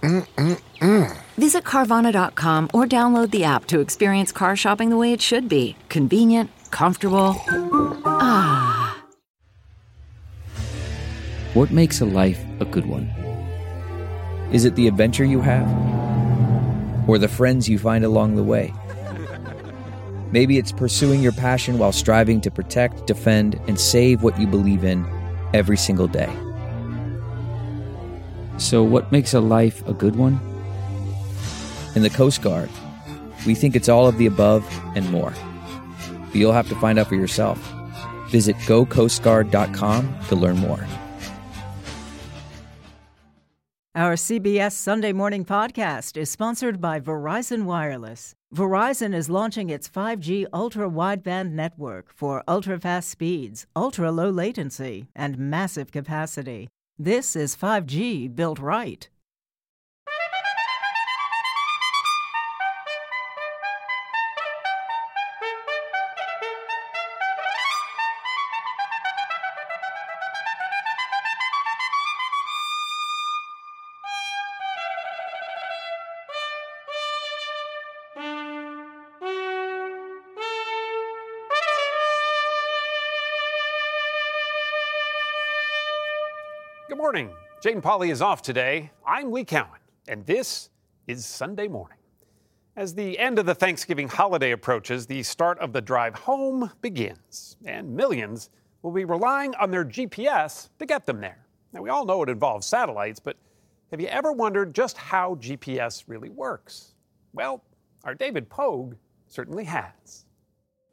Mm-mm-mm. Visit Carvana.com or download the app to experience car shopping the way it should be convenient, comfortable. Ah. What makes a life a good one? Is it the adventure you have? Or the friends you find along the way? Maybe it's pursuing your passion while striving to protect, defend, and save what you believe in every single day. So, what makes a life a good one? In the Coast Guard, we think it's all of the above and more. But you'll have to find out for yourself. Visit gocoastguard.com to learn more. Our CBS Sunday Morning Podcast is sponsored by Verizon Wireless. Verizon is launching its 5G ultra wideband network for ultra fast speeds, ultra low latency, and massive capacity. This is 5G built right. Morning. Jane Pauley is off today. I'm Lee Cowan, and this is Sunday morning. As the end of the Thanksgiving holiday approaches, the start of the drive home begins, and millions will be relying on their GPS to get them there. Now, we all know it involves satellites, but have you ever wondered just how GPS really works? Well, our David Pogue certainly has.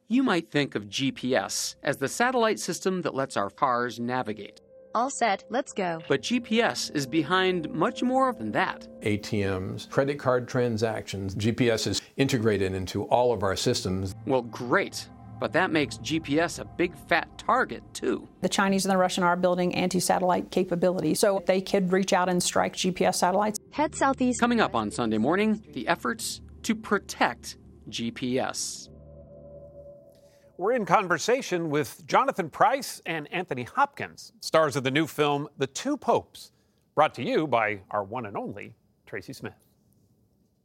You might think of GPS as the satellite system that lets our cars navigate. All set, let's go. But GPS is behind much more than that. ATMs, credit card transactions, GPS is integrated into all of our systems. Well, great. But that makes GPS a big fat target, too. The Chinese and the Russian are building anti satellite capability, so they could reach out and strike GPS satellites. Head southeast. Coming up on Sunday morning, the efforts to protect GPS. We're in conversation with Jonathan Pryce and Anthony Hopkins, stars of the new film The Two Popes, brought to you by our one and only Tracy Smith.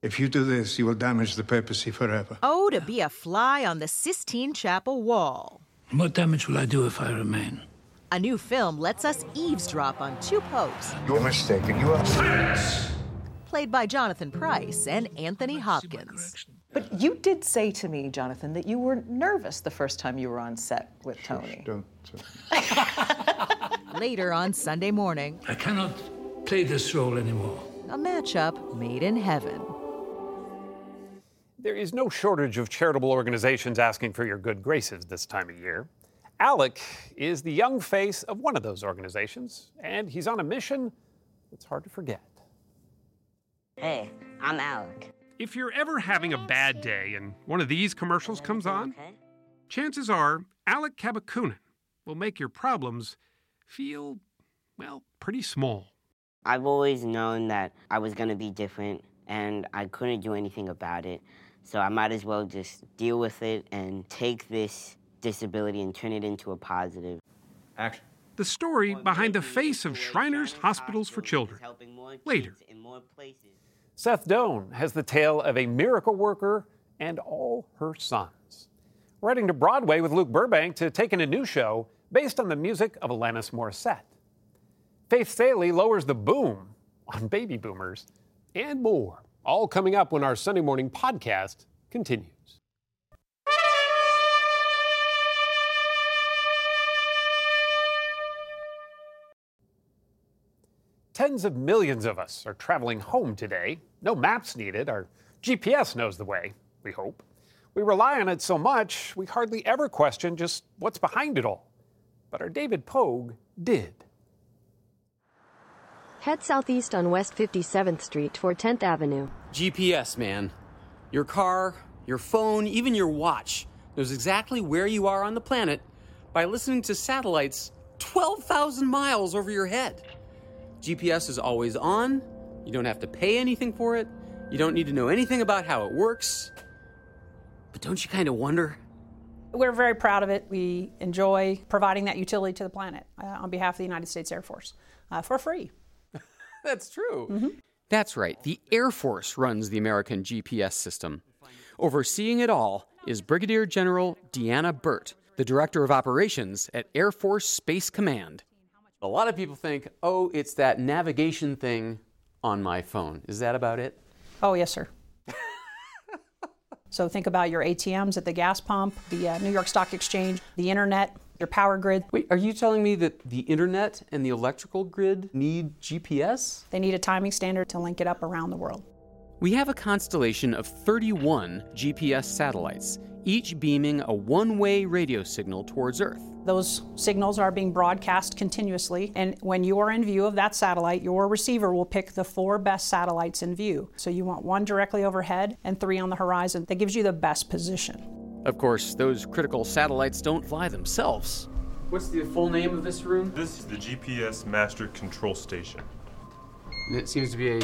If you do this, you will damage the papacy forever. Oh, to be a fly on the Sistine Chapel wall. What damage will I do if I remain? A new film lets us eavesdrop on two popes. You're mistaken. You are. Played by Jonathan Pryce and Anthony Hopkins. But you did say to me, Jonathan, that you were nervous the first time you were on set with Tony. Don't. Later on Sunday morning. I cannot play this role anymore. A matchup made in heaven. There is no shortage of charitable organizations asking for your good graces this time of year. Alec is the young face of one of those organizations, and he's on a mission that's hard to forget. Hey, I'm Alec. If you're ever having a bad day and one of these commercials comes on, chances are Alec Cabacungan will make your problems feel, well, pretty small. I've always known that I was going to be different and I couldn't do anything about it. So I might as well just deal with it and take this disability and turn it into a positive. Action. The story behind the face of Shriners Hospitals for Children. Later. Seth Doane has the tale of a miracle worker and all her sons. We're heading to Broadway with Luke Burbank to take in a new show, based on the music of Alanis Morissette. Faith Salie lowers the boom on baby boomers, and more. All coming up when our Sunday morning podcast continues. Tens of millions of us are traveling home today. No maps needed. Our GPS knows the way, we hope. We rely on it so much, we hardly ever question just what's behind it all. But our David Pogue did. Head southeast on West 57th Street toward 10th Avenue. GPS, man. Your car, your phone, even your watch knows exactly where you are on the planet by listening to satellites 12,000 miles over your head. GPS is always on. You don't have to pay anything for it. You don't need to know anything about how it works. But don't you kind of wonder? We're very proud of it. We enjoy providing that utility to the planet uh, on behalf of the United States Air Force uh, for free. That's true. That's right. The Air Force runs the American GPS system. Overseeing it all is Brigadier General Deanna Burt, the Director of Operations at Air Force Space Command. A lot of people think, oh, it's that navigation thing on my phone. Is that about it? Oh, yes, sir. so think about your ATMs at the gas pump, the uh, New York Stock Exchange, the internet, your power grid. Wait, are you telling me that the internet and the electrical grid need GPS? They need a timing standard to link it up around the world. We have a constellation of 31 GPS satellites, each beaming a one way radio signal towards Earth. Those signals are being broadcast continuously, and when you are in view of that satellite, your receiver will pick the four best satellites in view. So you want one directly overhead and three on the horizon. That gives you the best position. Of course, those critical satellites don't fly themselves. What's the full name of this room? This is the GPS Master Control Station. And it seems to be a,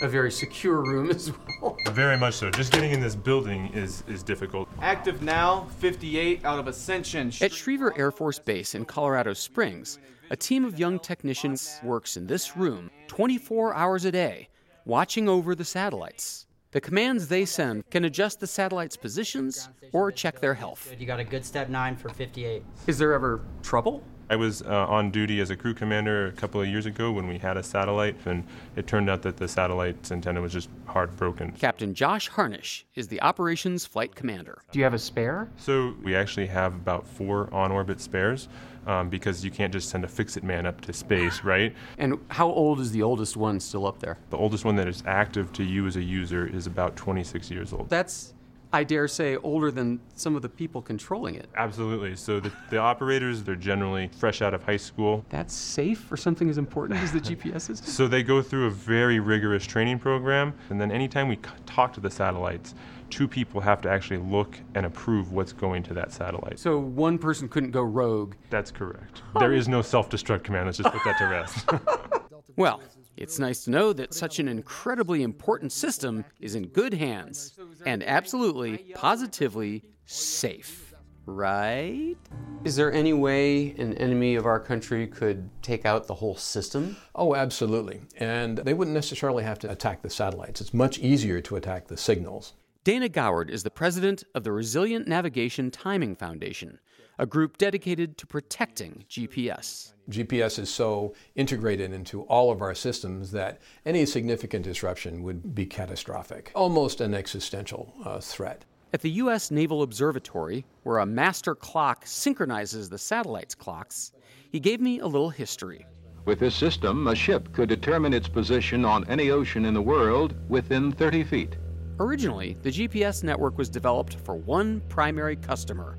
a very secure room as well. Very much so. Just getting in this building is, is difficult. Active now, 58 out of Ascension. At Schriever Air Force Base in Colorado Springs, a team of young technicians works in this room 24 hours a day, watching over the satellites. The commands they send can adjust the satellites' positions or check their health. You got a good step nine for 58. Is there ever trouble? I was uh, on duty as a crew commander a couple of years ago when we had a satellite, and it turned out that the satellite's antenna was just hard broken. Captain Josh Harnish is the operations flight commander. Do you have a spare? So we actually have about four on orbit spares um, because you can't just send a fix it man up to space, right? And how old is the oldest one still up there? The oldest one that is active to you as a user is about 26 years old. That's I dare say, older than some of the people controlling it. Absolutely. So the, the operators, they're generally fresh out of high school. That's safe for something as important as the GPS is? So they go through a very rigorous training program, and then anytime we talk to the satellites, two people have to actually look and approve what's going to that satellite. So one person couldn't go rogue. That's correct. There is no self-destruct command. Let's just put that to rest. well, it's nice to know that such an incredibly important system is in good hands and absolutely, positively safe. Right? Is there any way an enemy of our country could take out the whole system? Oh, absolutely. And they wouldn't necessarily have to attack the satellites. It's much easier to attack the signals. Dana Goward is the president of the Resilient Navigation Timing Foundation, a group dedicated to protecting GPS. GPS is so integrated into all of our systems that any significant disruption would be catastrophic, almost an existential uh, threat. At the U.S. Naval Observatory, where a master clock synchronizes the satellite's clocks, he gave me a little history. With this system, a ship could determine its position on any ocean in the world within 30 feet. Originally, the GPS network was developed for one primary customer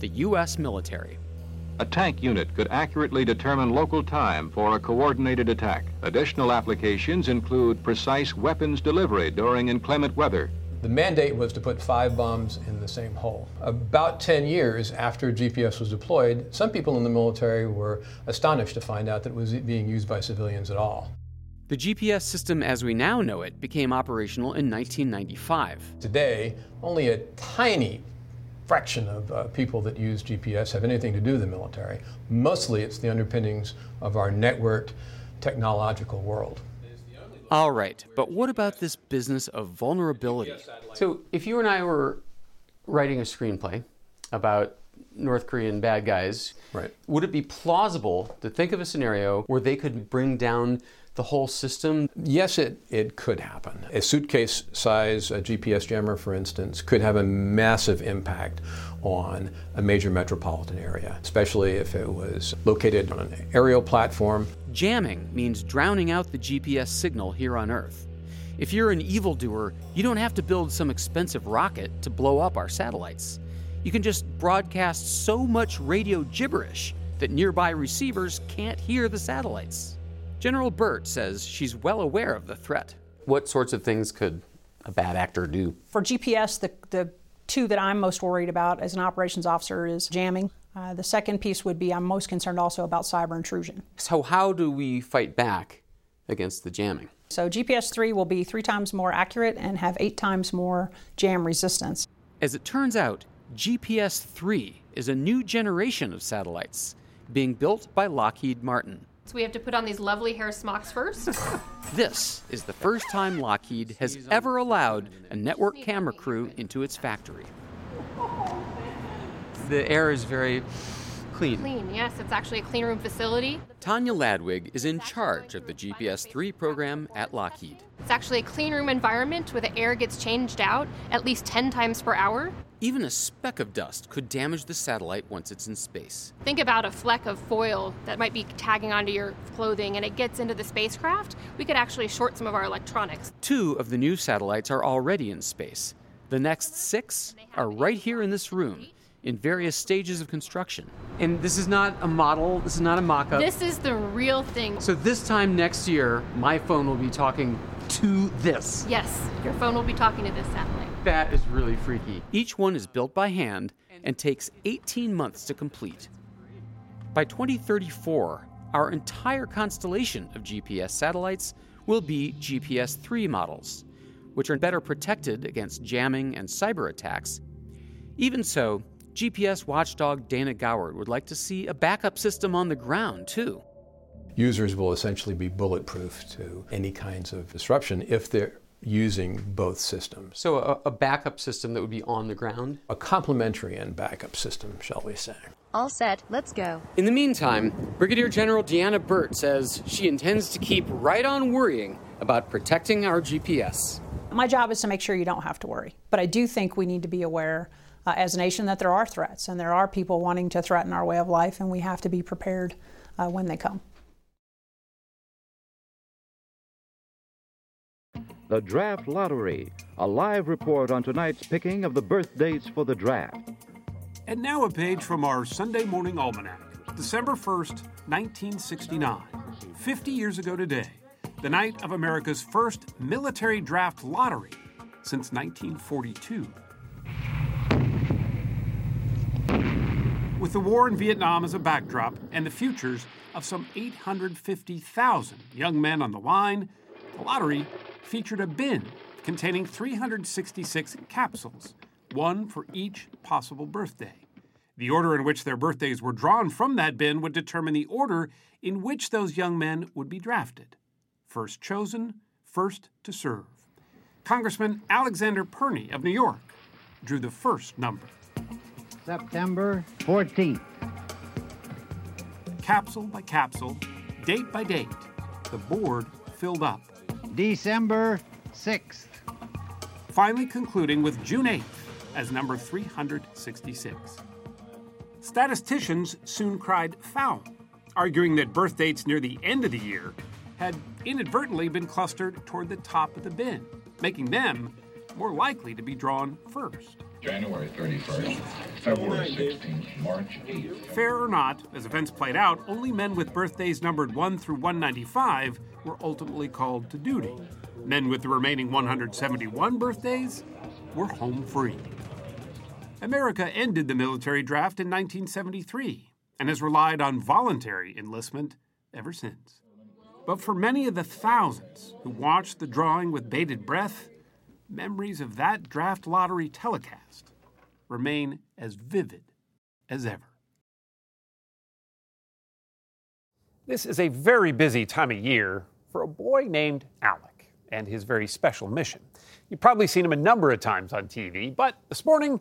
the U.S. military. A tank unit could accurately determine local time for a coordinated attack. Additional applications include precise weapons delivery during inclement weather. The mandate was to put five bombs in the same hole. About 10 years after GPS was deployed, some people in the military were astonished to find out that it was being used by civilians at all. The GPS system as we now know it became operational in 1995. Today, only a tiny fraction of uh, people that use GPS have anything to do with the military. Mostly it's the underpinnings of our networked technological world. All right, but what about this business of vulnerability? So, if you and I were writing a screenplay about North Korean bad guys. Right. Would it be plausible to think of a scenario where they could bring down the whole system? Yes, it, it could happen. A suitcase size a GPS jammer, for instance, could have a massive impact on a major metropolitan area, especially if it was located on an aerial platform. Jamming means drowning out the GPS signal here on Earth. If you're an evildoer, you don't have to build some expensive rocket to blow up our satellites. You can just broadcast so much radio gibberish that nearby receivers can't hear the satellites. General Burt says she's well aware of the threat. What sorts of things could a bad actor do? For GPS, the, the two that I'm most worried about as an operations officer is jamming. Uh, the second piece would be I'm most concerned also about cyber intrusion. So, how do we fight back against the jamming? So, GPS 3 will be three times more accurate and have eight times more jam resistance. As it turns out, GPS 3 is a new generation of satellites being built by Lockheed Martin. So we have to put on these lovely hair smocks first. This is the first time Lockheed has ever allowed a network camera crew into its factory. The air is very clean. Clean, yes, it's actually a clean room facility. Tanya Ladwig is in charge of the GPS 3 program at Lockheed. It's actually a clean room environment where the air gets changed out at least 10 times per hour. Even a speck of dust could damage the satellite once it's in space. Think about a fleck of foil that might be tagging onto your clothing and it gets into the spacecraft. We could actually short some of our electronics. Two of the new satellites are already in space. The next six are right here in this room in various stages of construction. And this is not a model, this is not a mock up. This is the real thing. So, this time next year, my phone will be talking to this. Yes, your phone will be talking to this satellite. That is really freaky. Each one is built by hand and takes 18 months to complete. By 2034, our entire constellation of GPS satellites will be GPS 3 models, which are better protected against jamming and cyber attacks. Even so, GPS watchdog Dana Goward would like to see a backup system on the ground, too. Users will essentially be bulletproof to any kinds of disruption if they're using both systems. So, a, a, backup system that would be on the ground? A complementary and backup system, shall we say. All set, let's go. In the meantime, Brigadier General Deanna Burt says she intends to keep right on worrying about protecting our GPS. My job is to make sure you don't have to worry, but I do think we need to be aware uh, as a nation that there are threats and there are people wanting to threaten our way of life, and we have to be prepared uh, when they come. The Draft Lottery, a live report on tonight's picking of the birth dates for the draft. And now a page from our Sunday Morning Almanac, December 1st, 1969. 50 years ago today, the night of America's first military draft lottery since 1942. With the war in Vietnam as a backdrop and the futures of some 850,000 young men on the line, the lottery featured a bin containing 366 capsules, one for each possible birthday. The order in which their birthdays were drawn from that bin would determine the order in which those young men would be drafted. First chosen, first to serve. Congressman Alexander Pirnie of New York drew the first number. September 14th. Capsule by capsule, date by date, the board filled up. December 6th. Finally concluding with June 8th as number 366. Statisticians soon cried foul, arguing that birth dates near the end of the year had inadvertently been clustered toward the top of the bin, making them more likely to be drawn first. January 31st, February 16th, March 8th. Fair or not, as events played out, only men with birthdays numbered 1 through 195 were ultimately called to duty. Men with the remaining 171 birthdays were home free. America ended the military draft in 1973 and has relied on voluntary enlistment ever since. But for many of the thousands who watched the drawing with bated breath, memories of that draft lottery telecast remain as vivid as ever. This is a very busy time of year for a boy named Alec and his very special mission. You've probably seen him a number of times on TV, but this morning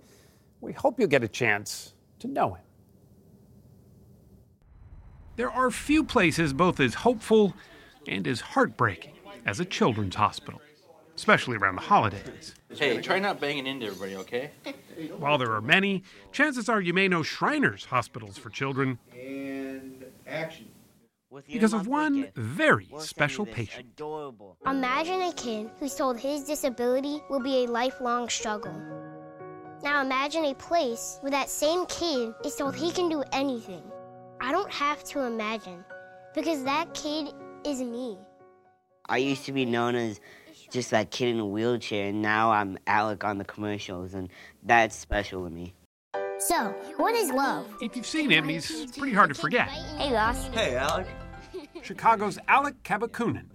we hope you'll get a chance to know him. There are few places both as hopeful and as heartbreaking as a children's hospital, especially around the holidays. Hey, try not banging into everybody, okay? While there are many, chances are you may know Shriners Hospitals for Children And action. because of one very special patient. Imagine a kid who's told his disability will be a lifelong struggle. Now imagine a place where that same kid is told he can do anything. I don't have to imagine because that kid is me. I used to be known as just that kid in a wheelchair, and now I'm Alec on the commercials, and that's special to me. So, what is love? If you've seen him, he's pretty hard to forget. Hey, Ross. Hey, Alec. Chicago's Alec Cabacungan.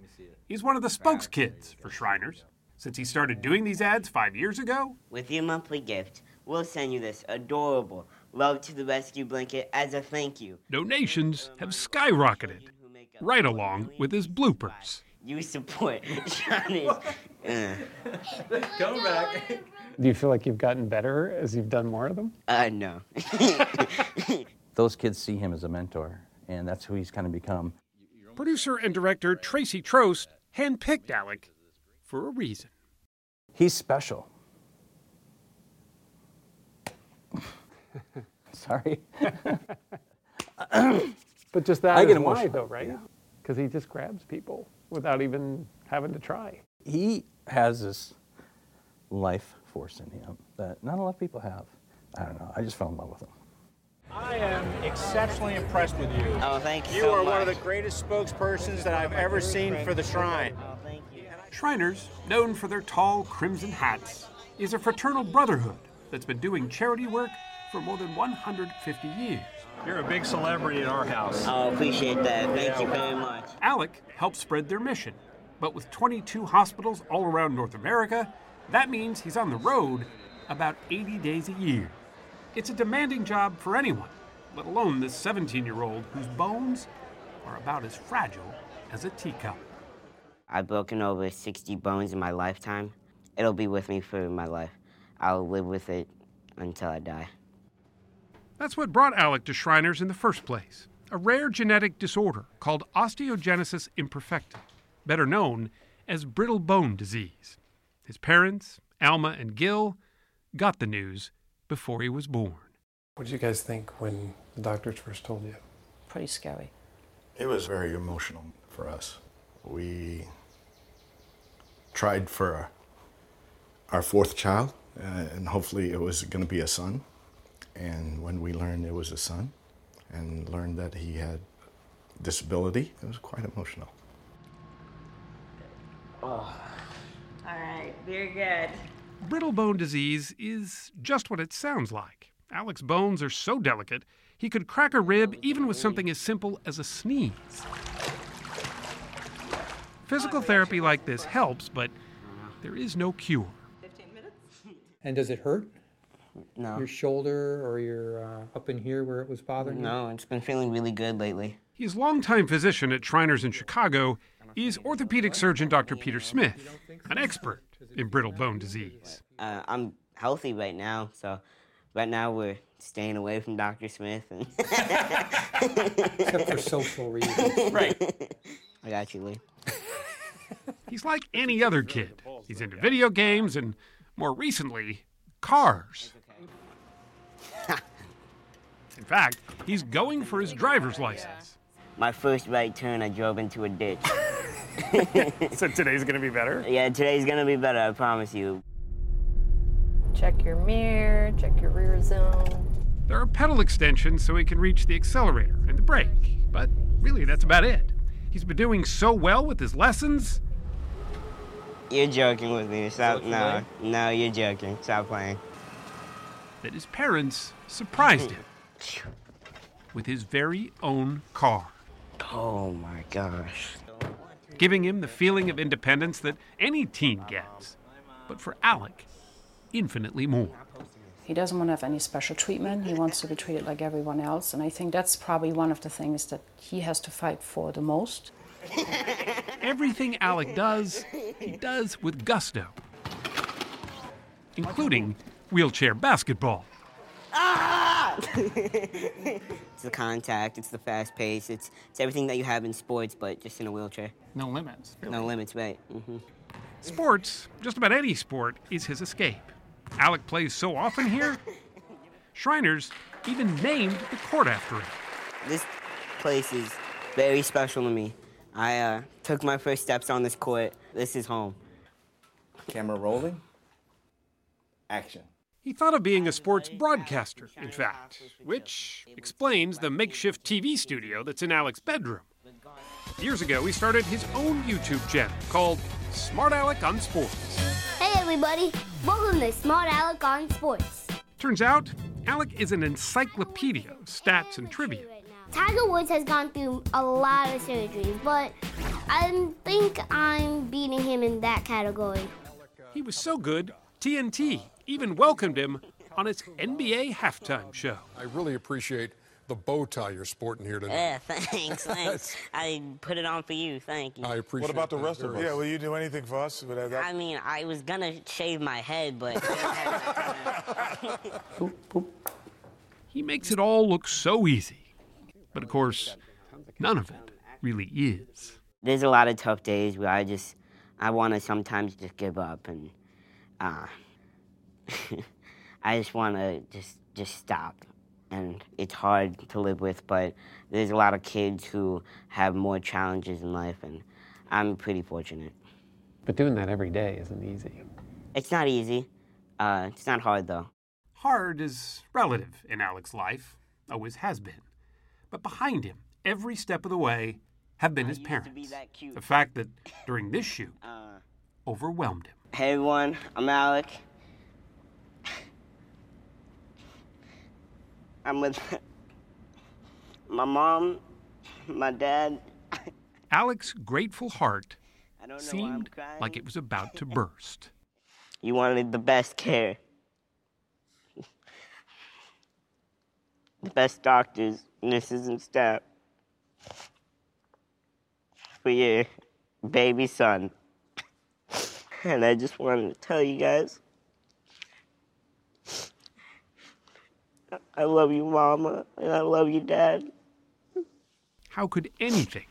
He's one of the spokeskids for Shriners. Since he started doing these ads five years ago, With your monthly gift, we'll send you this adorable Love to the Rescue blanket as a thank you. donations have skyrocketed, right along with his bloopers. You support Shriners. uh, Come back. Do you feel like you've gotten better as you've done more of them? uh, no. Those kids see him as a mentor, and that's who he's kind of become. Producer and director Tracy Trost handpicked Alec for a reason. He's special. Sorry. But just that I is get why, emotional. though, right? Because he just grabs people without even having to try. He has this life force in him that not a lot of people have. I don't know. I just fell in love with him. I am exceptionally impressed with you. Oh, thank you You so are one of the greatest spokespersons that I've ever seen for the Shrine. Oh, Shriners, known for their tall crimson hats, is a fraternal brotherhood that's been doing charity work for more than 150 years. You're a big celebrity in our house. Oh, appreciate that. Thank you very much. Alec helps spread their mission, but with 22 hospitals all around North America, that means he's on the road about 80 days a year. It's a demanding job for anyone, let alone this 17 year old whose bones are about as fragile as a teacup. I've broken over 60 bones in my lifetime. It'll be with me for my life. I'll live with it until I die. That's what brought Alec to Shriners in the first place a rare genetic disorder called osteogenesis imperfecta, better known as brittle bone disease. His parents, Alma and Gil, got the news before he was born. What did you guys think when the doctors first told you? Pretty scary. It was very emotional for us. We tried for our fourth child, uh, and hopefully it was going to be a son. And when we learned it was a son and learned that he had disability, it was quite emotional. Oh. All right, very good. Brittle bone disease is just what it sounds like. Alec's bones are so delicate, he could crack a rib even with something as simple as a sneeze. Physical oh, therapy like this helps, but there is no cure. And does it hurt? No. Your shoulder or your uh, up in here where it was bothering you? No, it's been feeling really good lately. His longtime physician at Shriners in Chicago is orthopedic surgeon Dr. Peter Smith, an expert in brittle bone disease. Uh, I'm healthy right now, so right now we're staying away from Dr. Smith. And Except for social reasons. Right. I got you, Lee. He's like any other kid. He's into video games and, more recently, cars. In fact, he's going for his driver's license. My first right turn, I drove into a ditch. so today's gonna be better? Yeah, today's gonna be better, I promise you. Check your mirror, check your rear zone. There are pedal extensions so he can reach the accelerator and the brake, but really that's about it. He's been doing so well with his lessons. You're joking with me. Stop. No, no, you're joking. Stop playing. That his parents surprised him with his very own car. Oh my gosh. Giving him the feeling of independence that any teen gets. But for Alec, infinitely more. He doesn't want to have any special treatment. He wants to be treated like everyone else. And I think that's probably one of the things that he has to fight for the most. Everything Alec does, he does with gusto, including wheelchair basketball. Ah! it's the contact, it's the fast pace, it's, it's everything that you have in sports, but just in a wheelchair. No limits. really. No limits, right? hmm Sports, just about any sport, is his escape. Alec plays so often here, Shriners even named the court after him. This place is very special to me. I uh, took my first steps on this court. This is home. Camera rolling. Action. He thought of being a sports broadcaster, in fact, which explains the makeshift TV studio that's in Alec's bedroom. Years ago, he started his own YouTube channel called Smart Alec on Sports. Hey everybody, welcome to Smart Alec on Sports. Turns out, Alec is an encyclopedia of stats and trivia. Tiger Woods has gone through a lot of surgeries, but I think I'm beating him in that category. He was so good, TNT even welcomed him on its NBA halftime show. I really appreciate the bow tie you're sporting here tonight. Yeah, thanks, thanks. I put it on for you, thank you. I appreciate What about the rest of very us? Yeah, will you do anything for us? But that- I mean, I was gonna shave my head, but. He makes it all look so easy. But of course, none of it really is. There's a lot of tough days where I just, I want to sometimes just give up and, uh, I just want to just just stop. And it's hard to live with, but there's a lot of kids who have more challenges in life, and I'm pretty fortunate. But doing that every day isn't easy. It's not easy. Uh, it's not hard though. Hard is relative in Alec's life, always has been. But behind him, every step of the way, have been his parents. The fact that during this shoot, overwhelmed him. Hey everyone, I'm Alec. I'm with my mom, my dad. Alec's grateful heart I don't know why I'm seemed like it was about to burst. You wanted the best care. The best doctors, nurses, and staff. For your baby son. And I just wanted to tell you guys I love you, Mama, and I love you, Dad. How could anything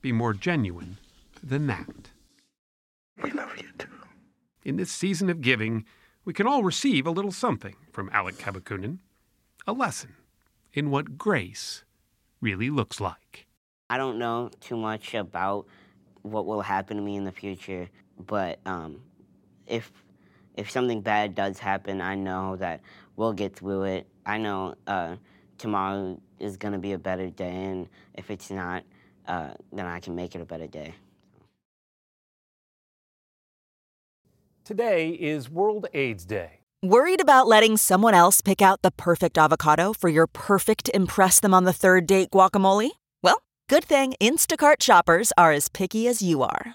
be more genuine than that? We love you too. In this season of giving, we can all receive a little something from Alec Cabacungan a lesson in what grace really looks like. I don't know too much about what will happen to me in the future, but um, if if something bad does happen, I know that we'll get through it. I know uh, tomorrow is gonna be a better day, and if it's not, uh, then I can make it a better day. Today is World AIDS Day. Worried about letting someone else pick out the perfect avocado for your perfect Impress Them on the Third Date guacamole? Well, good thing Instacart shoppers are as picky as you are.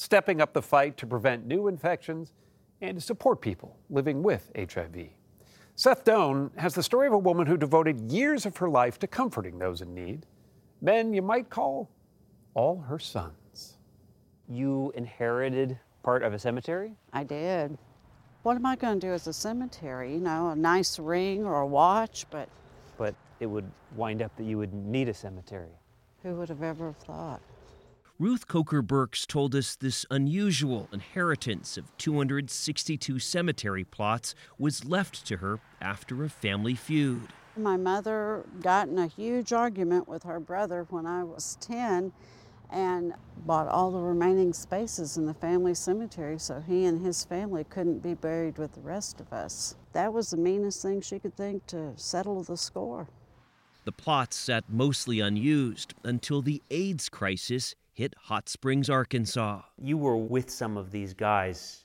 stepping up the fight to prevent new infections and to support people living with HIV. Seth Doane has the story of a woman who devoted years of her life to comforting those in need. Men you might call all her sons. You inherited part of a cemetery? I did. What am I going to do as a cemetery? You know, a nice ring or a watch, but But it would wind up that you would need a cemetery. who would have ever thought? Ruth Coker Burks told us this unusual inheritance of 262 cemetery plots was left to her after a family feud. My mother got in a huge argument with her brother when I was 10 and bought all the remaining spaces in the family cemetery so he and his family couldn't be buried with the rest of us. That was the meanest thing she could think to settle the score. The plots sat mostly unused until the AIDS crisis hit Hot Springs, Arkansas. You were with some of these guys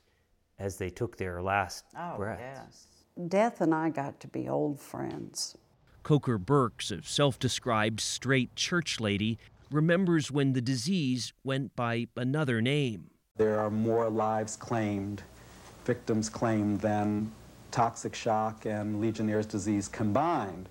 as they took their last Oh, breath. yes. Death and I got to be old friends. Coker Burks, a self described straight church lady, remembers when the disease went by another name. There are more lives claimed, victims claimed, than toxic shock and Legionnaire's disease combined.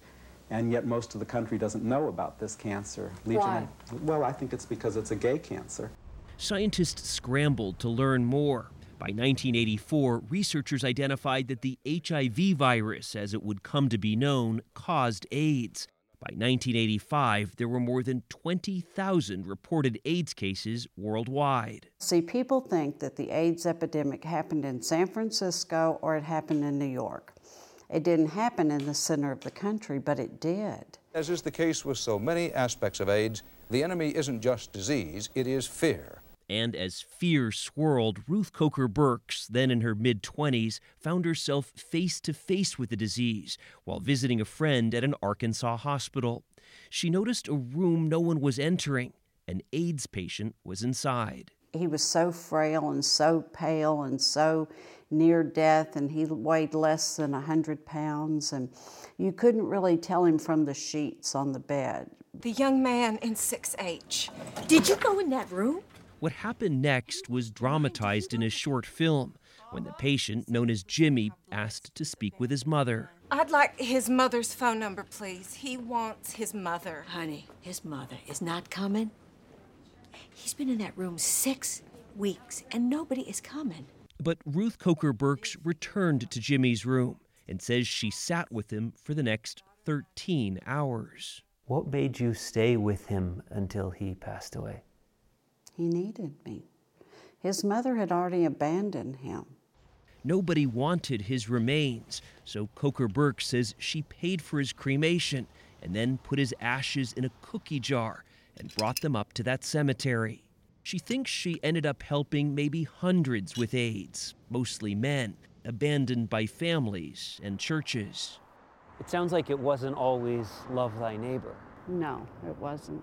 And yet most of the country doesn't know about this cancer. Why? Well, I think it's because it's a gay cancer. Scientists scrambled to learn more. By 1984, researchers identified that the HIV virus, as it would come to be known, caused AIDS. By 1985, there were more than 20,000 reported AIDS cases worldwide. See, people think that the AIDS epidemic happened in San Francisco or it happened in New York. It didn't happen in the center of the country, but it did. As is the case with so many aspects of AIDS, the enemy isn't just disease, it is fear. And as fear swirled, Ruth Coker Burks, then in her mid 20s, found herself face to face with the disease while visiting a friend at an Arkansas hospital. She noticed a room no one was entering. An AIDS patient was inside. He was so frail and so pale and so near death, and he weighed less than a 100 pounds, and you couldn't really tell him from the sheets on the bed. The young man in 6H. Did you go in that room? What happened next was dramatized in a short film when the patient, known as Jimmy, asked to speak with his mother. I'd like his mother's phone number, please. He wants his mother. Honey, his mother is not coming. He's been in that room six weeks and nobody is coming. But Ruth Coker Burks returned to Jimmy's room and says she sat with him for the next 13 hours. What made you stay with him until he passed away? He needed me. His mother had already abandoned him. Nobody wanted his remains, so Coker Burks says she paid for his cremation and then put his ashes in a cookie jar and brought them up to that cemetery. She thinks she ended up helping maybe hundreds with AIDS, mostly men, abandoned by families and churches. It sounds like it wasn't always love thy neighbor. No, it wasn't.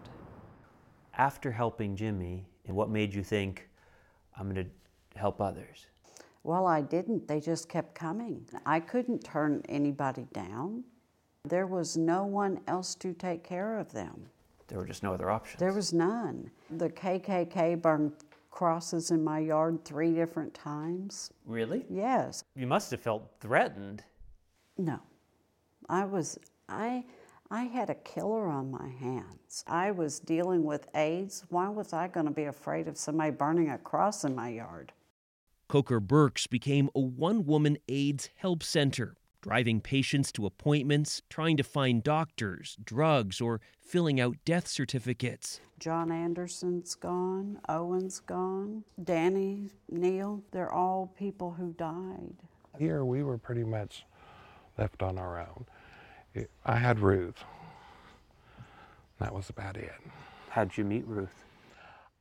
After helping Jimmy, and what made you think, I'm going to help others? Well, I didn't. They just kept coming. I couldn't turn anybody down. There was no one else to take care of them. There were just no other options. There was none. The KKK burned crosses in my yard three different times. Really? Yes. You must have felt threatened. No. I was, I, I had a killer on my hands. I was dealing with AIDS. Why was I going to be afraid of somebody burning a cross in my yard? Coker Burks became a one woman AIDS help center, driving patients to appointments, trying to find doctors, drugs, or filling out death certificates. John Anderson's gone, Owen's gone, Danny, Neil, they're all people who died. Here we were pretty much left on our own. It, I had Ruth. That was about it. How'd you meet Ruth?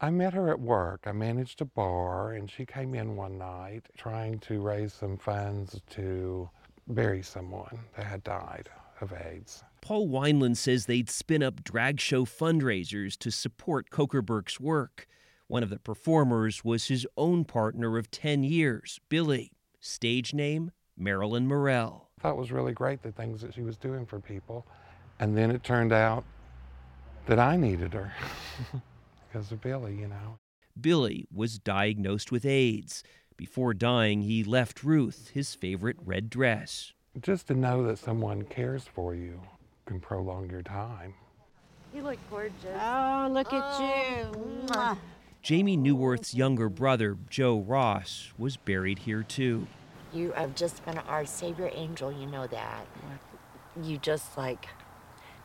I met her at work. I managed a bar, and she came in one night trying to raise some funds to bury someone that had died of AIDS. Paul Wineland says they'd spin up drag show fundraisers to support Coker Burks' work. One of the performers was his own partner of 10 years, Billy. Stage name, Marilyn Morell. I thought it was really great the things that she was doing for people. And then it turned out that I needed her because of Billy, you know. Billy was diagnosed with AIDS. Before dying, he left Ruth his favorite red dress. Just to know that someone cares for you can prolong your time. You look gorgeous. Oh, look at you. Oh. Mwah. Jamie Newworth's younger brother, Joe Ross, was buried here too. You have just been our savior angel, you know that. You just like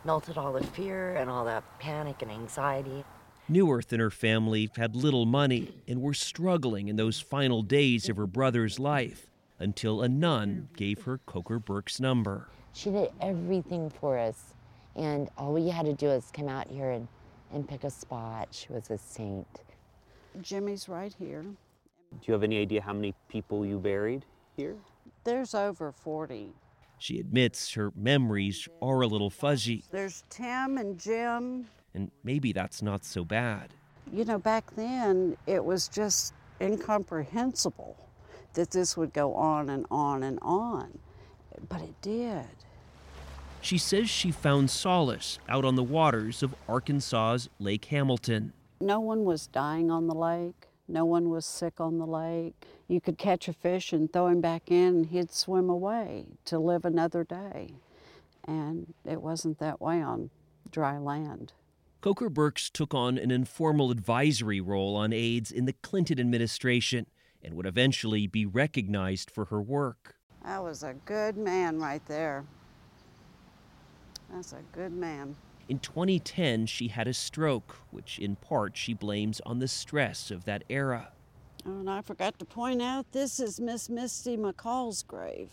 melted all the fear and all that panic and anxiety. Newworth and her family had little money and were struggling in those final days of her brother's life until a nun gave her Coker Burks' number. She did everything for us, and all we had to do was come out here and, and pick a spot. She was a saint. Jimmy's right here. Do you have any idea how many people you buried here? There's over 40. She admits her memories are a little fuzzy, There's Tim and Jim. And maybe that's not so bad. You know, back then it was just incomprehensible that this would go on and on and on. But it did. She says she found solace out on the waters of Arkansas's Lake Hamilton. No one was dying on the lake. No one was sick on the lake. You could catch a fish and throw him back in, and he'd swim away to live another day. And it wasn't that way on dry land. Coker Burks took on an informal advisory role on AIDS in the Clinton administration and would eventually be recognized for her work. That was a good man right there. That's a good man. In 2010, she had a stroke, which in part she blames on the stress of that era. Oh, and I forgot to point out this is Miss Misty McCall's grave.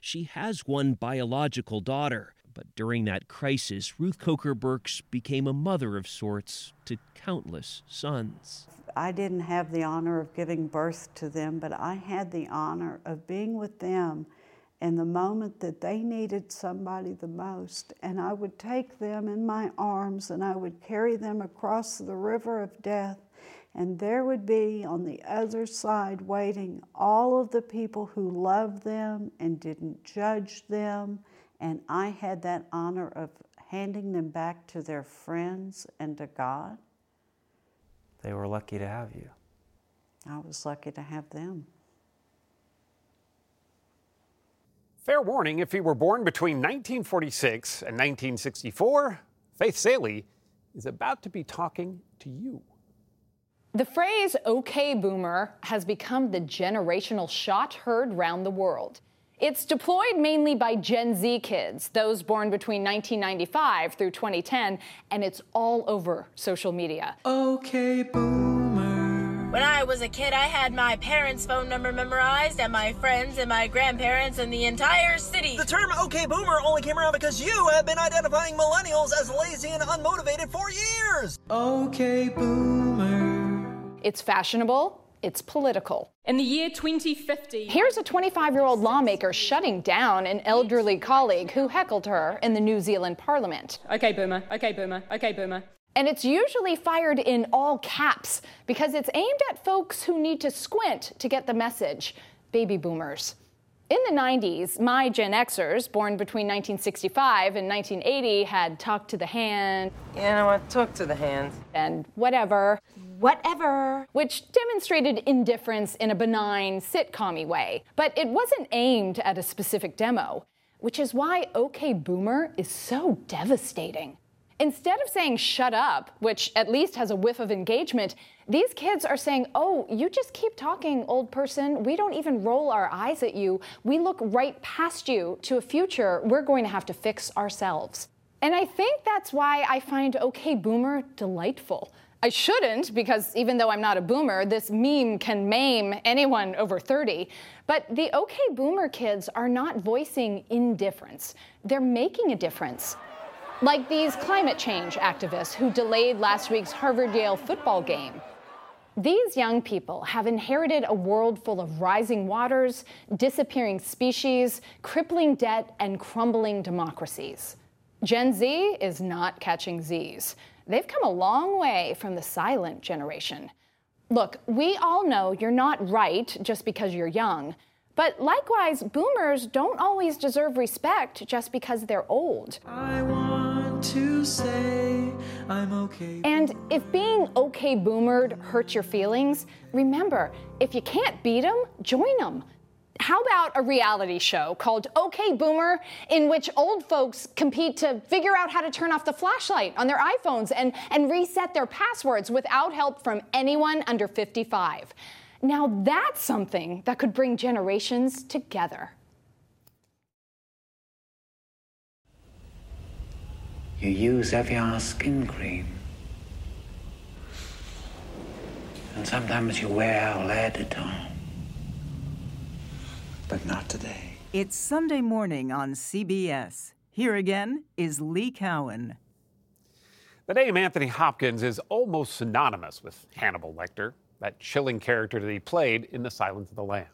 She has one biological daughter, but during that crisis, Ruth Coker Burks became a mother of sorts to countless sons. I didn't have the honor of giving birth to them, but I had the honor of being with them in the moment that they needed somebody the most. And I would take them in my arms and I would carry them across the river of death. And there would be on the other side waiting all of the people who loved them and didn't judge them. And I had that honor of handing them back to their friends and to God. They were lucky to have you. I was lucky to have them. Fair warning if he were born between 1946 and 1964, Faith Salie is about to be talking to you. The phrase OK Boomer has become the generational shot heard round the world. It's deployed mainly by Gen Z kids, those born between 1995 through 2010, and it's all over social media. Okay, boomer. When I was a kid, I had my parents' phone number memorized, and my friends and my grandparents and the entire city. The term OK Boomer only came around because you have been identifying millennials as lazy and unmotivated for years. Okay, Boomer. It's fashionable, it's political. In the year 2050, Here's a 25 year old lawmaker shutting down an elderly colleague who heckled her in the New Zealand parliament. Okay, boomer. Okay, boomer. Okay, boomer. And it's usually fired in all caps because it's aimed at folks who need to squint to get the message baby boomers. In the 90s, my Gen Xers, born between 1965 and 1980, had talk to the hand. You know what? Talk to the hand. And whatever. Whatever. Which demonstrated indifference in a benign, sitcom way. But it wasn't aimed at a specific demo, which is why OK Boomer is so devastating. Instead of saying shut up, which at least has a whiff of engagement, these kids are saying, oh, you just keep talking, old person. We don't even roll our eyes at you. We look right past you to a future we're going to have to fix ourselves. And I think that's why I find OK Boomer delightful. I shouldn't, because even though I'm not a boomer, this meme can maim anyone over 30. But the OK Boomer kids are not voicing indifference, they're making a difference. Like these climate change activists who delayed last week's Harvard Yale football game. These young people have inherited a world full of rising waters, disappearing species, crippling debt, and crumbling democracies. Gen Z is not catching Zs. They've come a long way from the silent generation. Look, we all know you're not right just because you're young. But likewise, boomers don't always deserve respect just because they're old. I want to say I'm okay. And if being okay boomered hurts your feelings, remember, if you can't beat them, join them. How about a reality show called OK Boomer, in which old folks compete to figure out how to turn off the flashlight on their iPhones and, and reset their passwords without help from anyone under 55? Now that's something that could bring generations together. You use Evian skin cream. And sometimes you wear L'Air du Temps. But not today. It's Sunday morning on CBS. Here again is Lee Cowan. The name Anthony Hopkins is almost synonymous with Hannibal Lecter, that chilling character that he played in The Silence of the Lambs.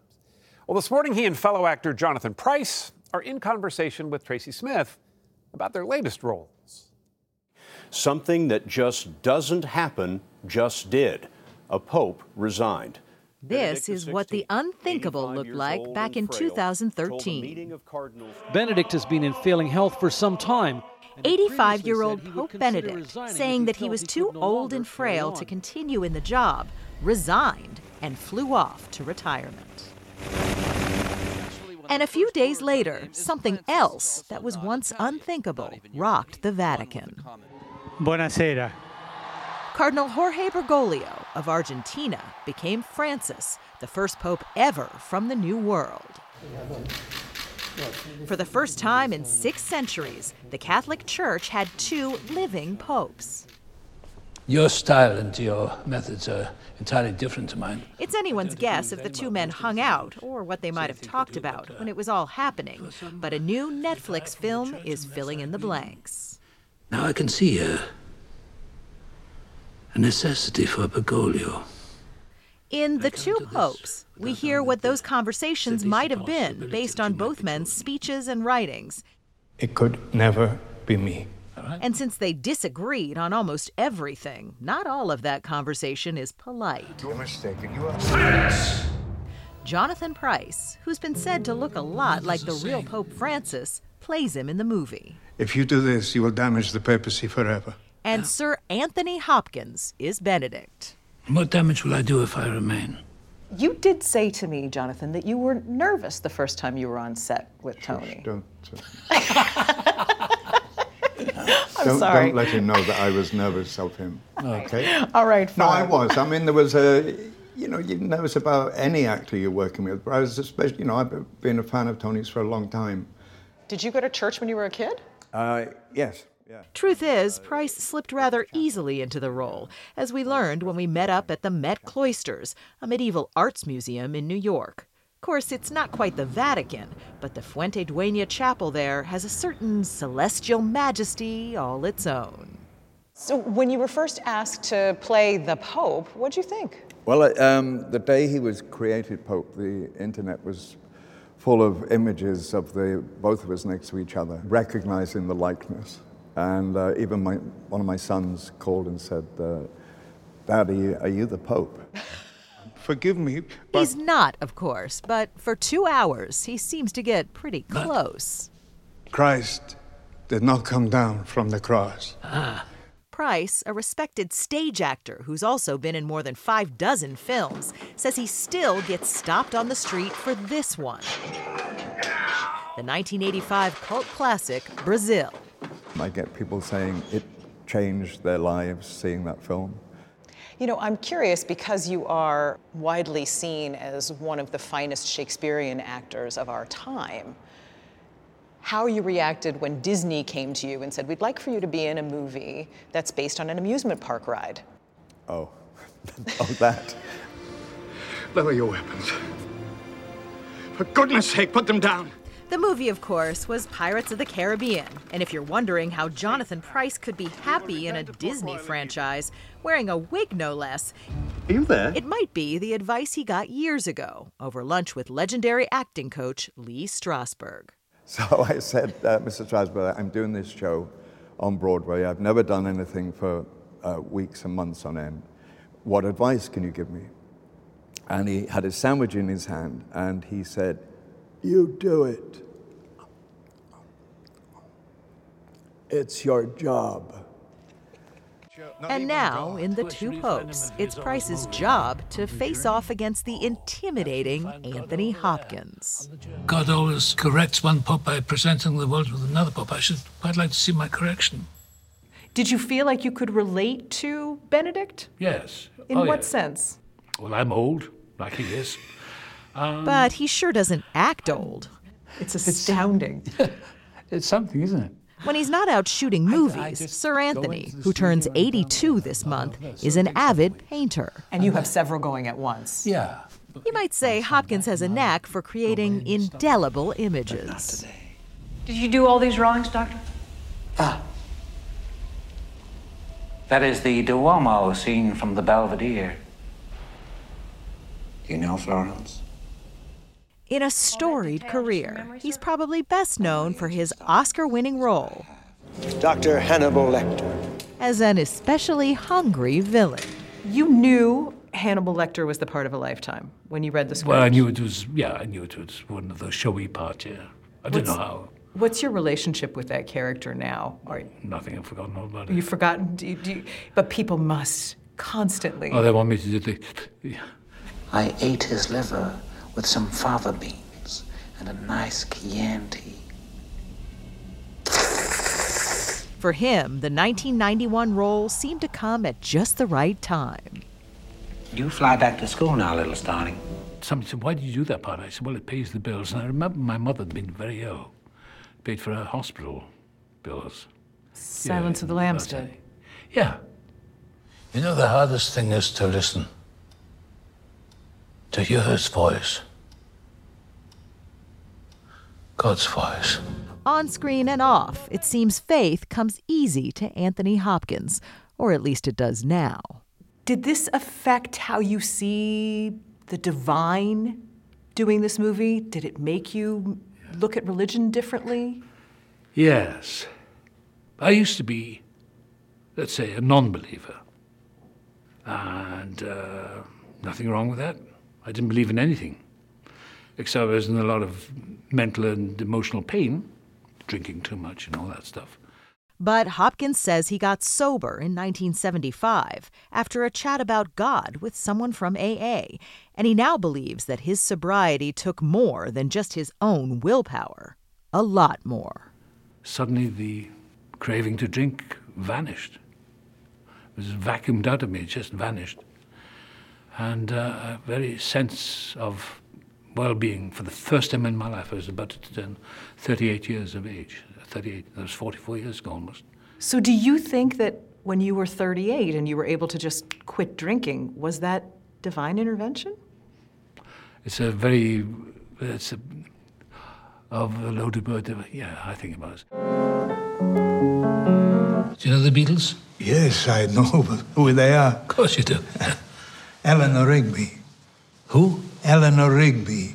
Well, this morning he and fellow actor Jonathan Pryce are in conversation with Tracy Smith about their latest roles. Something that just doesn't happen just did. A pope resigned. This is what the unthinkable looked like back in 2013. Benedict has been in failing health for some time. 85 year old Pope Benedict, saying that he was too old and frail to continue in the job, resigned and flew off to retirement. And a few days later, something else that was once unthinkable rocked the Vatican. Buonasera. Cardinal Jorge Bergoglio of Argentina became Francis, the first pope ever from the New World. For the first time in six centuries, the Catholic Church had two living popes. Your style and your methods are entirely different to mine. It's anyone's guess if the two men hung out or what they might have talked about when it was all happening, but a new Netflix film is filling in the blanks. Now I can see here a necessity for Bergoglio. In The Two Popes, we hear what those conversations might have been based on both men's speeches and writings. It could never be me. And since they disagreed on almost everything, not all of that conversation is polite. You're mistaken. You are silence. Jonathan Pryce, who's been said to look a lot like the real Pope Francis, plays him in the movie. If you do this, you will damage the papacy forever. And Sir Anthony Hopkins is Benedict. What damage will I do if I remain? You did say to me, Jonathan, that you were nervous the first time you were on set with Tony. Don't. I'm don't, sorry. don't let him know that I was nervous of him. Okay. All right, Fine. No. I was. I mean, there was a, you know, you're nervous about any actor you're working with, but I was especially, you know, I've been a fan of Tony's for a long time. Did you go to church when you were a kid? Uh, yes. Truth is, Pryce slipped rather easily into the role, as we learned when we met up at the Met Cloisters, a medieval arts museum in New York. Of course, it's not quite the Vatican, but the Fuentidueña Chapel there has a certain celestial majesty all its own. So when you were first asked to play the Pope, what'd you think? Well, uh, um, the day he was created Pope, the internet was full of images of the both of us next to each other, recognizing the likeness. And uh, even my, one of my sons called and said, uh, Dad, are you, are you the Pope? Forgive me, He's not, of course, but for two hours, he seems to get pretty close. Christ did not come down from the cross. Pryce, a respected stage actor who's also been in more than five dozen films, says he still gets stopped on the street for this one the 1985 cult classic, Brazil. I get people saying it changed their lives seeing that film. You know, I'm curious because you are widely seen as one of the finest Shakespearean actors of our time. How you reacted when Disney came to you and said, We'd like for you to be in a movie that's based on an amusement park ride. Oh, oh, that. Lower your weapons. For goodness sake, put them down. The movie, of course, was Pirates of the Caribbean. And if you're wondering how Jonathan Pryce could be happy in a Disney franchise, wearing a wig no less, Are you there? it might be the advice he got years ago over lunch with legendary acting coach Lee Strasberg. So I said, uh, Mr. Strasberg, I'm doing this show on Broadway. I've never done anything for uh, weeks and months on end. What advice can you give me? And he had a sandwich in his hand and he said, You do it. It's your job. And now, in The Two Popes, it's Pryce's job to face off against the intimidating Anthony Hopkins. God always corrects one pope by presenting the world with another pope. I should quite like to see my correction. Did you feel like you could relate to Benedict? Yes. In Oh, what yes. sense? Well, I'm old, like he is. Um, But he sure doesn't act old. It's astounding. it's something, isn't it? When he's not out shooting movies, Sir Anthony, who turns 82 this month, is an avid painter. And you have several going at once. Yeah. You might say Hopkins has a knack for creating indelible images. Did you do all these drawings, Doctor? Ah. That is the Duomo scene from the Belvedere. Do you know Florence? In a storied career, he's probably best known for his Oscar winning role Dr. Hannibal Lecter. as an especially hungry villain. You knew Hannibal Lecter was the part of a lifetime when you read the script? Well, I knew it was, yeah, I knew it was one of those showy parts, yeah. I didn't know how. What's your relationship with that character now? Are oh, Nothing, I've forgotten all about it. you've forgotten? Do you, do you- but people must constantly. Oh, they want me to do the. Yeah. I ate his liver with some fava beans and a nice Chianti. For him, the 1991 role seemed to come at just the right time. You fly back to school now, little Starling. Somebody said, Why did you do that part? I said, Well, it pays the bills. And I remember my mother had been very ill, paid for her hospital bills. Silence of the Lambs that's did. Yeah. You know, the hardest thing is to listen, to hear his voice, God's voice. On screen and off, it seems faith comes easy to Anthony Hopkins, or at least it does now. Did this affect how you see the divine doing this movie? Did it make you look at religion differently? Yes. I used to be, let's say, a non believer. And uh, nothing wrong with that. I didn't believe in anything, except I was in a lot of mental and emotional pain, drinking too much and all that stuff. But Hopkins says he got sober in 1975 after a chat about God with someone from AA, and he now believes that his sobriety took more than just his own willpower. A lot more. Suddenly, the craving to drink vanished. It was vacuumed out of me, it just vanished. And uh, a very sense of well being for the first time in my life. I was about to turn 38 years of age. 38, that was 44 years ago almost. So, do you think that when you were 38 and you were able to just quit drinking, was that divine intervention? It's a very, it's a, of a loaded word. Yeah, I think it was. Do you know the Beatles? Yes, I know who they are. Of course you do. Eleanor Rigby. Who? Eleanor Rigby.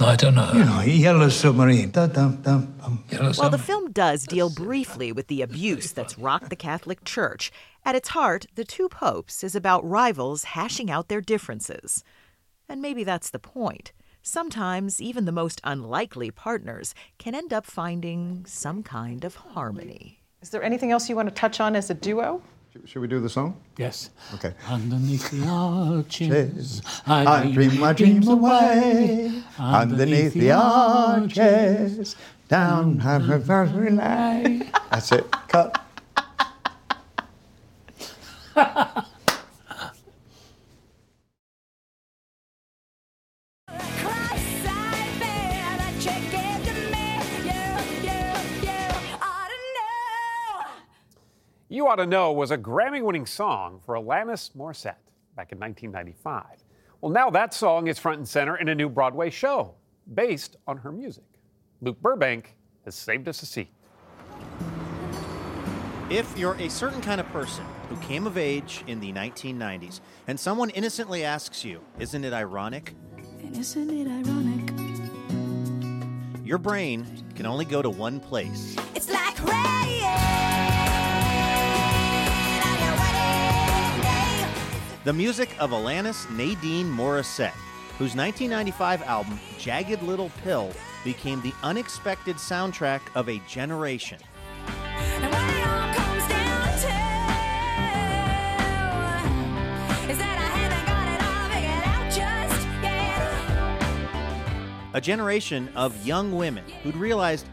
No, I don't know her. You know, Yellow Submarine. Da-dum-dum-bum. Yellow While the film does deal briefly with the abuse that's rocked the Catholic Church, at its heart, The Two Popes is about rivals hashing out their differences. And maybe that's the point. Sometimes even the most unlikely partners can end up finding some kind of harmony. Is there anything else you want to touch on as a duo? Should we do the song? Yes. Okay. Underneath the arches, I dream my dreams away. Underneath the arches, down Haverford Lane. That's it. Cut. You Oughta Know was a Grammy winning song for Alanis Morissette back in 1995. Well, now that song is front and center in a new Broadway show based on her music. Luke Burbank has saved us a seat. If you're a certain kind of person who came of age in the 1990s and someone innocently asks you, Isn't it ironic? And isn't it ironic? Your brain can only go to one place. It's like rain. The music of Alanis Nadine Morissette, whose 1995 album Jagged Little Pill became the unexpected soundtrack of a generation. A generation of young women who'd realized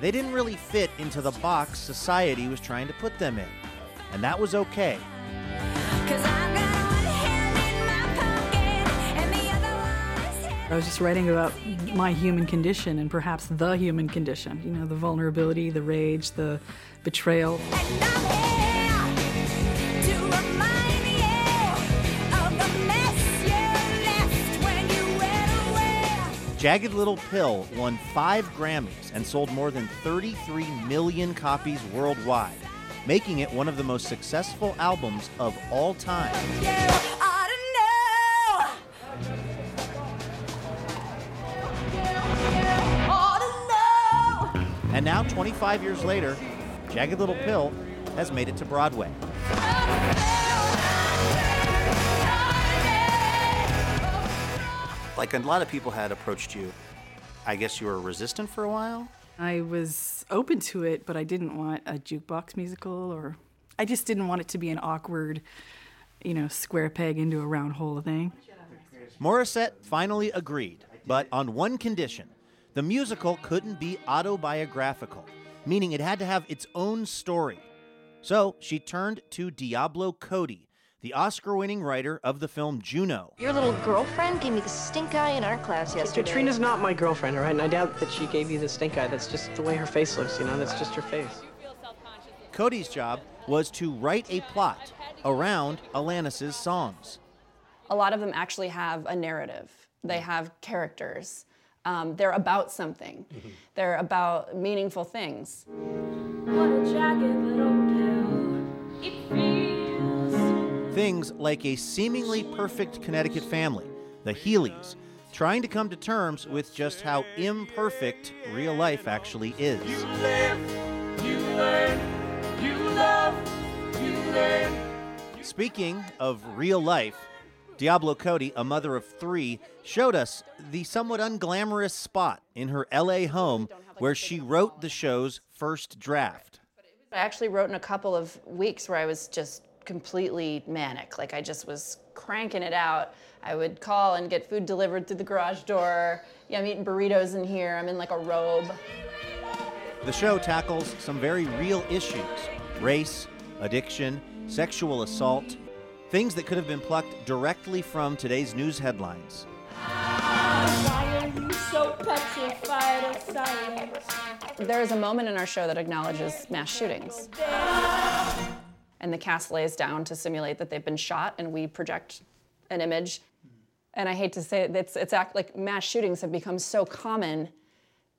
they didn't really fit into the box society was trying to put them in. And that was okay. I was just writing about my human condition and perhaps the human condition. You know, the vulnerability, the rage, the betrayal. Jagged Little Pill won five Grammys and sold more than 33 million copies worldwide, making it one of the most successful albums of all time. And now, 25 years later, Jagged Little Pill has made it to Broadway. Like a lot of people had approached you, I guess you were resistant for a while? I was open to it, but I didn't want a jukebox musical or I just didn't want it to be an awkward, you know, square peg into a round hole thing. Morissette finally agreed, but on one condition the musical couldn't be autobiographical, meaning it had to have its own story. So she turned to Diablo Cody, the Oscar winning writer of the film Juno. Your little girlfriend gave me the stink eye in our class yesterday. Katrina's not my girlfriend, all right? And I doubt that she gave you the stink eye. That's just the way her face looks, you know? That's just her face. Cody's job was to write a plot around Alanis's songs. A lot of them actually have a narrative, they have characters. Um, they're about something. They're about meaningful things. What a jagged little pill. Things like a seemingly perfect Connecticut family, the Healy's, trying to come to terms with just how imperfect real life actually is. You live, you learn, you love, you learn. Speaking of real life, Diablo Cody, a mother of three, showed us the somewhat unglamorous spot in her LA home where she wrote the show's first draft. I actually wrote in a couple of weeks where I was just completely manic. Like I just was cranking it out. I would call and get food delivered through the garage door. Yeah, I'm eating burritos in here. I'm in like a robe. The show tackles some very real issues race, addiction, sexual assault, things that could have been plucked directly from today's news headlines. Why are you so petrified of silence? There is a moment in our show that acknowledges mass shootings. And the cast lays down to simulate that they've been shot, and we project an image. And I hate to say it, it's, it's act like mass shootings have become so common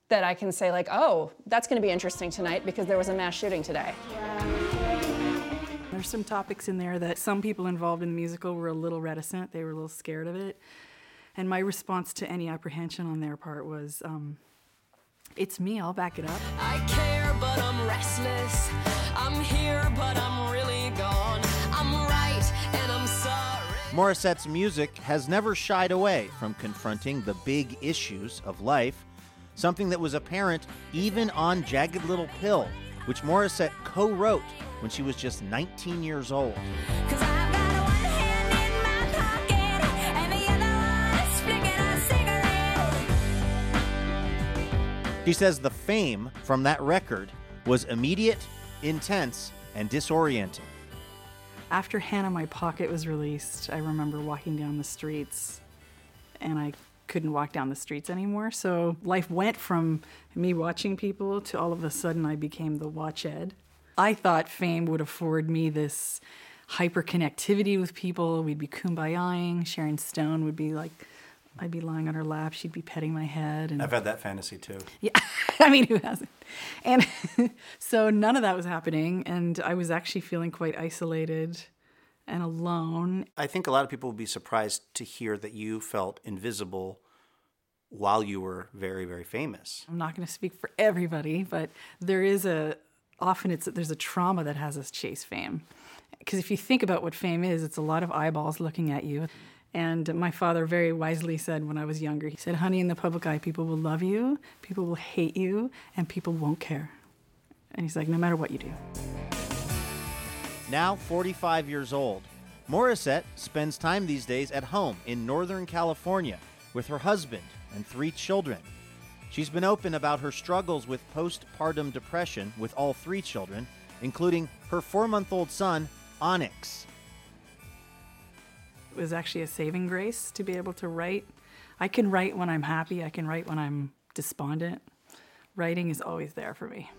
that I can say, like, oh, that's going to be interesting tonight because there was a mass shooting today. There's some topics in there that some people involved in the musical were a little reticent. They were a little scared of it. And my response to any apprehension on their part was, um, it's me, I'll back it up. I care, but I'm restless. I'm here, but I'm really gone. I'm right, and I'm sorry. Morissette's music has never shied away from confronting the big issues of life, something that was apparent even on Jagged Little Pill, which Morissette co wrote when she was just 19 years old. She says the fame from that record was immediate, intense, and disorienting. After Hand in My Pocket was released, I remember walking down the streets and I couldn't walk down the streets anymore. So life went from me watching people to all of a sudden I became the watch ed. I thought fame would afford me this hyper connectivity with people. We'd be kumbayaing. Sharon Stone would be like, I'd be lying on her lap. She'd be petting my head. And I've had that fantasy too. yeah, I mean, who hasn't? And so none of that was happening. And I was actually feeling quite isolated and alone. I think a lot of people would be surprised to hear that you felt invisible while you were very, very famous. I'm not going to speak for everybody, but there is a often it's there's a trauma that has us chase fame. Because if you think about what fame is, it's a lot of eyeballs looking at you. And my father very wisely said when I was younger, he said, "Honey, in the public eye, people will love you, people will hate you, and people won't care." And he's like, "No matter what you do." Now 45 years old, Morissette spends time these days at home in Northern California with her husband and three children. She's been open about her struggles with postpartum depression with all three children, including her four month old son, Onyx. It was actually a saving grace to be able to write. I can write when I'm happy, I can write when I'm despondent. Writing is always there for me.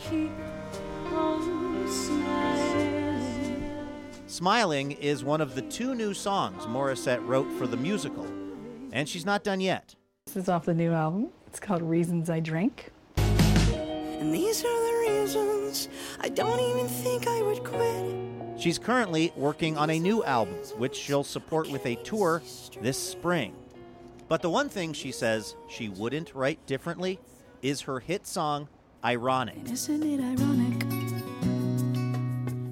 Keep on smiling. Smiling is one of the two new songs Morissette wrote for the musical, and she's not done yet. This is off the new album. It's called Reasons I Drink. And these are the reasons I don't even think I would quit. She's currently working on a new album, which she'll support with a tour this spring. But the one thing she says she wouldn't write differently is her hit song, Ironic, Isn't it ironic?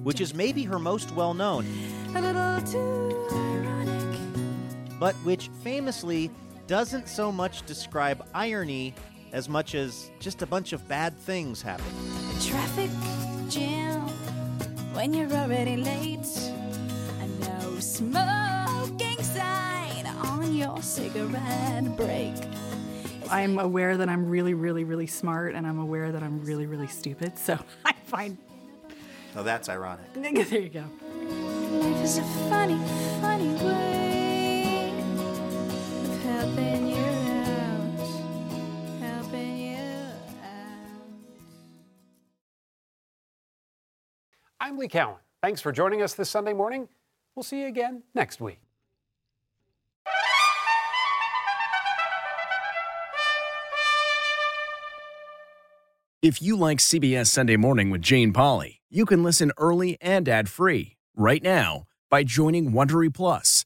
which is maybe her most well known. A little too ironic. but which famously doesn't so much describe irony as much as just a bunch of bad things happening. Traffic jam when you're already late. A no smoking sign on your cigarette break. I'm aware that I'm really, really, really smart, and I'm aware that I'm really, really stupid. So I find. Oh, that's ironic. There you go. Life is a funny, funny way I'm Lee Cowan. Thanks for joining us this Sunday morning. We'll see you again next week. If you like CBS Sunday Morning with Jane Pauley, you can listen early and ad-free right now by joining Wondery Plus